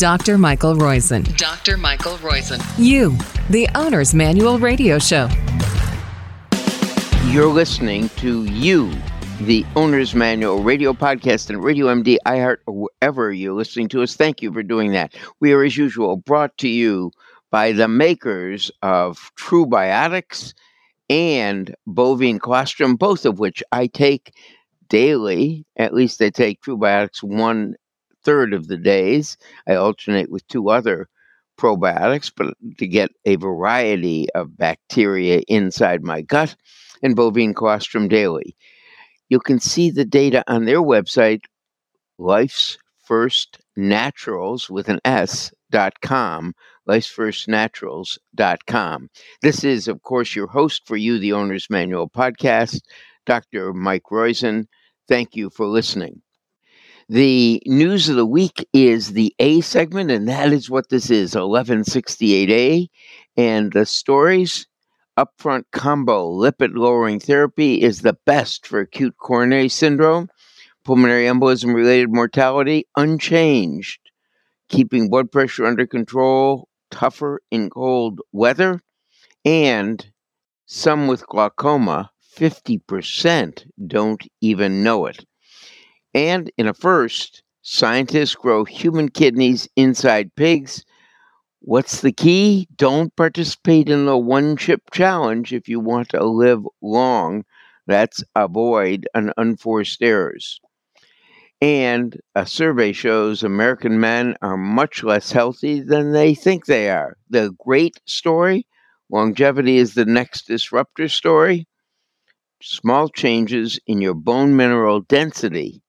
Dr. Michael Roizen. Dr. Michael Roizen. You, the Owner's Manual Radio Show. You're listening to You, the Owner's Manual radio podcast and Radio MD, iHeart, or wherever you're listening to us. Thank you for doing that. We are, as usual, brought to you by the makers of True Biotics and Bovine Colostrum, both of which I take daily. At least I take True Biotics one third of the days. I alternate with two other probiotics, but to get a variety of bacteria inside my gut, and bovine colostrum daily. You can see the data on their website, Life's First Naturals with an S dot com, lifesfirstnaturals.com. This is, of course, your host for you, the Owner's Manual podcast, Dr. Mike Roizen. Thank you for listening. The news of the week is the A segment, and that is what this is 1168A. And the stories upfront combo lipid lowering therapy is the best for acute coronary syndrome, pulmonary embolism related mortality unchanged, keeping blood pressure under control, tougher in cold weather, and some with glaucoma, 50% don't even know it. And in a first, scientists grow human kidneys inside pigs. What's the key? Don't participate in the one chip challenge if you want to live long. That's avoid an unforced errors. And a survey shows American men are much less healthy than they think they are. The great story longevity is the next disruptor story. Small changes in your bone mineral density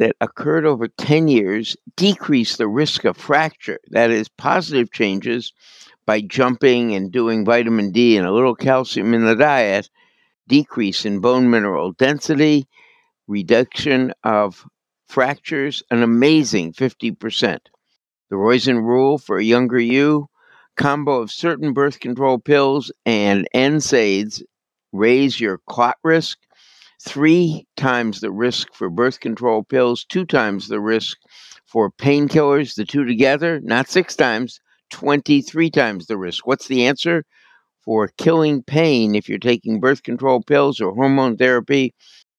that occurred over 10 years decrease the risk of fracture. That is, positive changes by jumping and doing vitamin D and a little calcium in the diet, decrease in bone mineral density, reduction of fractures, an amazing 50%. The Roizen rule for a younger you combo of certain birth control pills and NSAIDs raise your clot risk three times the risk for birth control pills, two times the risk for painkillers, the two together, not six times, 23 times the risk. What's the answer? For killing pain, if you're taking birth control pills or hormone therapy,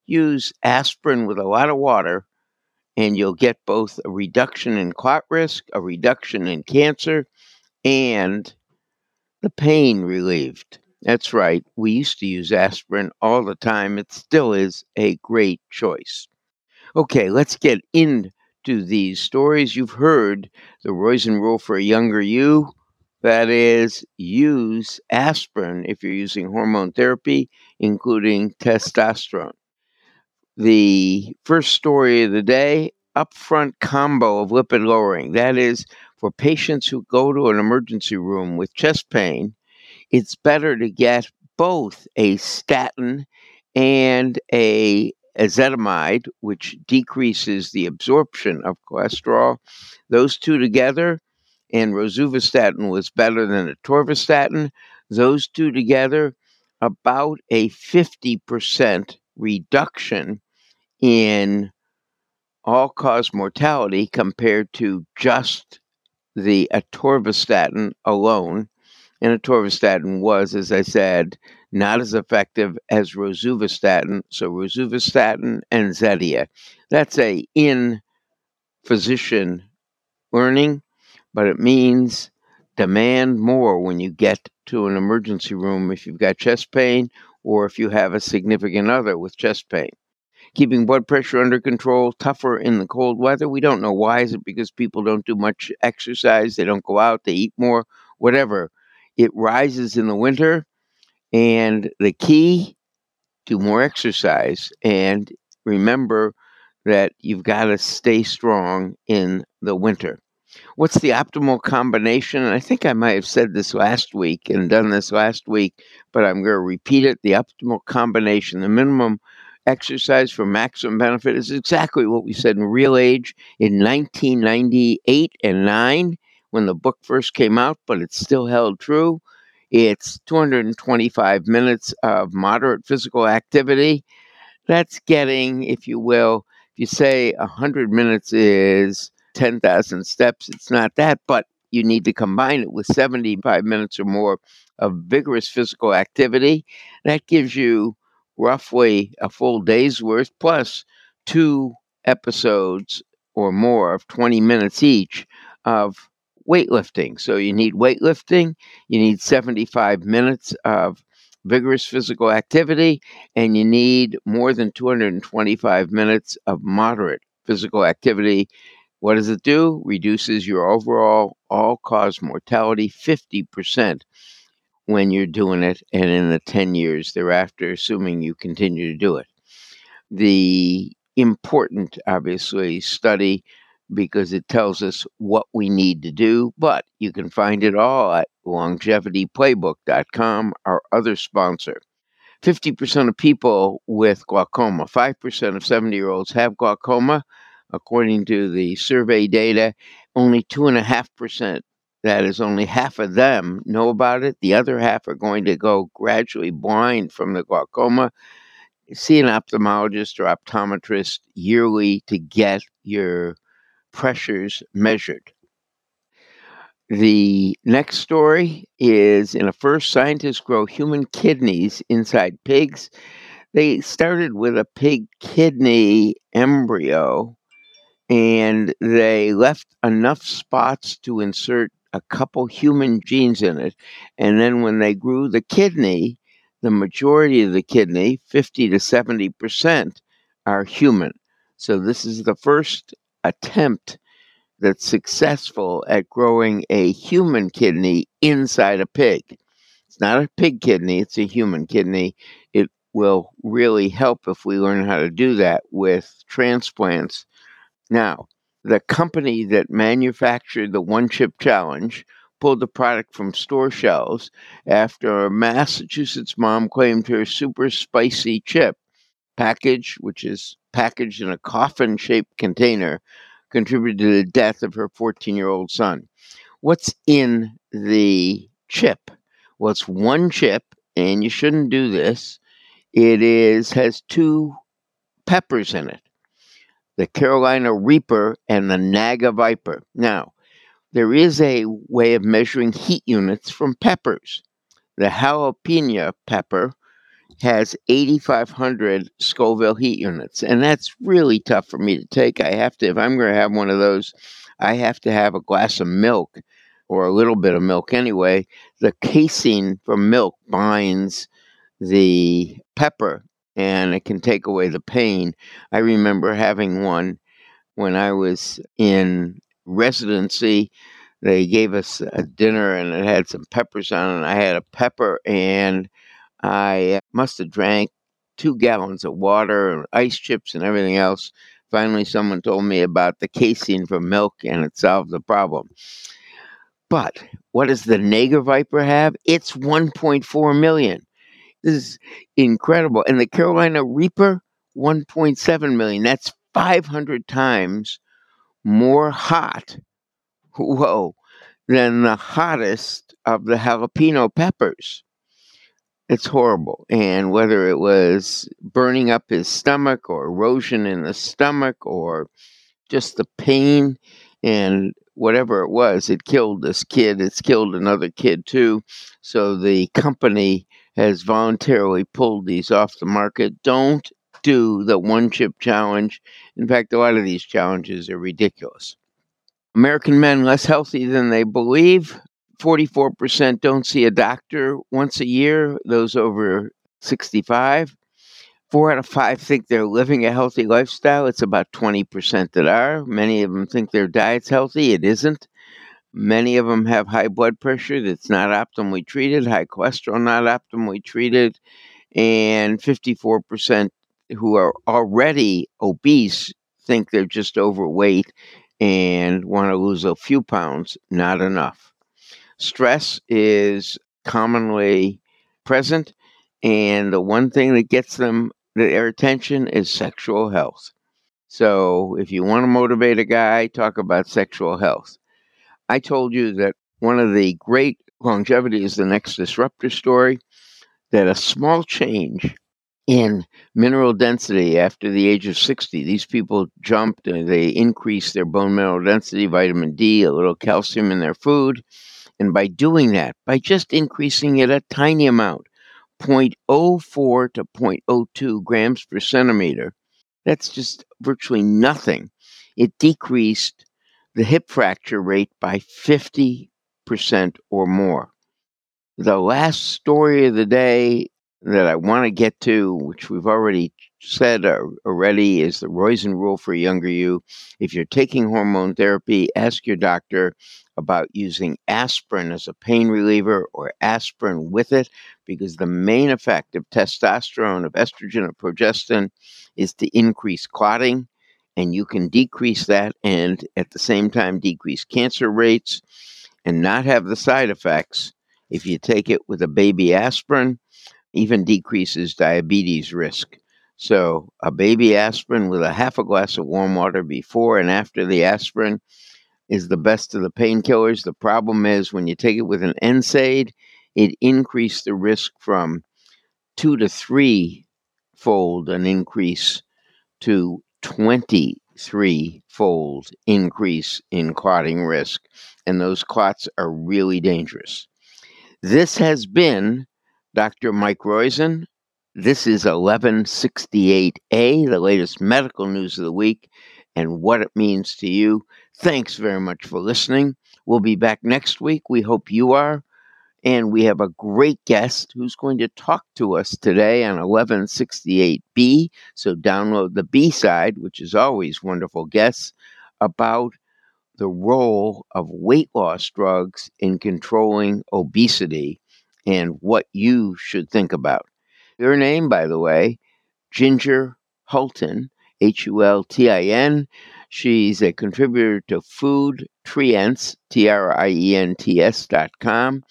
use aspirin with a lot of water, and you'll get both a reduction in clot risk, a reduction in cancer, and the pain relieved. That's right. We used to use aspirin all the time. It still is a great choice. Okay, let's get into these stories. You've heard the Roizen rule for a younger you. That is, use aspirin if you're using hormone therapy, including testosterone. The first story of the day upfront combo of lipid lowering. That is, for patients who go to an emergency room with chest pain it's better to get both a statin and a ezetimibe, which decreases the absorption of cholesterol. Those two together, and rosuvastatin was better than atorvastatin. Those two together, about a 50% reduction in all cause mortality compared to just the atorvastatin alone. And atorvastatin was, as I said, not as effective as rosuvastatin. So rosuvastatin and Zetia. That's a in physician learning, but it means demand more when you get to an emergency room if you've got chest pain or if you have a significant other with chest pain. Keeping blood pressure under control, tougher in the cold weather. We don't know why. Is it because people don't do much exercise? They don't go out, they eat more, whatever it rises in the winter. And the key do more exercise and remember that you've got to stay strong in the winter. What's the optimal combination? And I think I might have said this last week and done this last week, but I'm going to repeat it. The optimal combination, the minimum exercise for maximum benefit is exactly what we said in Real Age in 1998 and 9 when the book first came out, but it's still held true. It's 225 minutes of moderate physical activity. That's getting, if you will, if you say 100 minutes is 10,000 steps. It's not that, but you need to combine it with 75 minutes or more of vigorous physical activity. That gives you roughly a full day's worth plus two episodes or more of 20 minutes each of weightlifting. So you need weightlifting, you need 75 minutes of vigorous physical activity, and you need more than 225 minutes of moderate physical activity. What does it do? Reduces your overall all cause mortality 50% when you're doing it, and in the 10 years thereafter, assuming you continue to do it. The important, obviously, study because it tells us what we need to do, but you can find it all at longevityplaybook.com, our other sponsor. 50% of people with glaucoma, 5% of 70 year olds have glaucoma. According to the survey data, only 2.5%, that is, only half of them know about it. The other half are going to go gradually blind from the glaucoma. See an ophthalmologist or optometrist yearly to get your pressures measured. The next story is in a first, scientists grow human kidneys inside pigs. They started with a pig kidney embryo and they left enough spots to insert a couple human genes in it. And then when they grew the kidney, the majority of the kidney, 50 to 70%, are human. So this is the first attempt that's successful at growing a human kidney inside a pig. It's not a pig kidney, it's a human kidney. It will really help if we learn how to do that with transplants. Now, the company that manufactured the One Chip Challenge pulled the product from store shelves after a Massachusetts mom claimed her super spicy chip package, which is packaged in a coffin shaped container, contributed to the death of her 14 year old son. What's in the chip? Well, it's one chip, and you shouldn't do this. It is has two peppers in it the Carolina Reaper and the Naga Viper. Now, there is a way of measuring heat units from peppers. The jalapeno pepper has 8,500 Scoville heat units, and that's really tough for me to take. I have to, if I'm going to have one of those, I have to have a glass of milk or a little bit of milk anyway. The casein from milk binds the pepper and it can take away the pain. I remember having one when I was in residency. They gave us a dinner and it had some peppers on it. I had a pepper and I must have drank two gallons of water and ice chips and everything else. Finally, someone told me about the casein from milk and it solved the problem. But what does the Naga Viper have? It's 1.4 million. This is incredible. And the Carolina Reaper, 1.7 million. That's 500 times more hot. Whoa. Than the hottest of the jalapeno peppers. It's horrible. And whether it was burning up his stomach or erosion in the stomach or just the pain and whatever it was, it killed this kid. It's killed another kid too. So the company has voluntarily pulled these off the market. Don't do the one chip challenge. In fact, a lot of these challenges are ridiculous. American men less healthy than they believe. 44% don't see a doctor once a year, those over 65. Four out of five think they're living a healthy lifestyle. It's about 20% that are. Many of them think their diet's healthy. It isn't. Many of them have high blood pressure that's not optimally treated, high cholesterol not optimally treated, and 54% who are already obese think they're just overweight and want to lose a few pounds, not enough. Stress is commonly present, and the one thing that gets them their attention is sexual health. So, if you want to motivate a guy, talk about sexual health. I told you that one of the great longevity is the next disruptor story, that a small change in mineral density after the age of 60. These people jumped and they increased their bone mineral density, vitamin D, a little calcium in their food. And by doing that, by just increasing it a tiny amount, 0.04 to 0.02 grams per centimeter, that's just virtually nothing. It decreased the hip fracture rate by 50% or more. The last story of the day that I want to get to, which we've already said already, is the Roizen rule for younger you. If you're taking hormone therapy, ask your doctor about using aspirin as a pain reliever or aspirin with it, because the main effect of testosterone, of estrogen, of progestin is to increase clotting. And you can decrease that and at the same time decrease cancer rates and not have the side effects if you take it with a baby aspirin even decreases diabetes risk. So, a baby aspirin with a half a glass of warm water before and after the aspirin is the best of the painkillers. The problem is when you take it with an NSAID, it increased the risk from two to three fold an increase to 23 fold increase in clotting risk. And those clots are really dangerous. This has been Dr. Mike Roizen. This is 1168A, the latest medical news of the week and what it means to you. Thanks very much for listening. We'll be back next week. We hope you are. And we have a great guest who's going to talk to us today on 1168B. So download the B side, which is always wonderful guests, about the role of weight loss drugs in controlling obesity and what you should think about. Your name, by the way, Ginger Hultin, H U L T I N. She's a contributor to Food Trients, T R I E N T S dot com,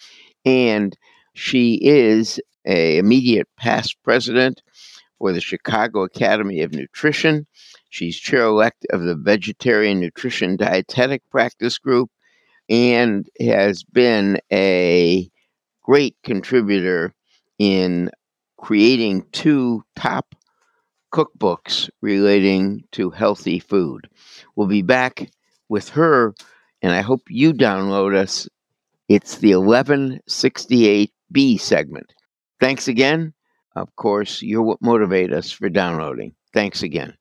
and she is a immediate past president for the Chicago Academy of Nutrition. She's chair elect of the Vegetarian Nutrition Dietetic Practice Group and has been a great contributor in creating two top cookbooks relating to healthy food. We'll be back with her, and I hope you download us. It's the 1168B segment. Thanks again. Of course, you're what motivate us for downloading. Thanks again.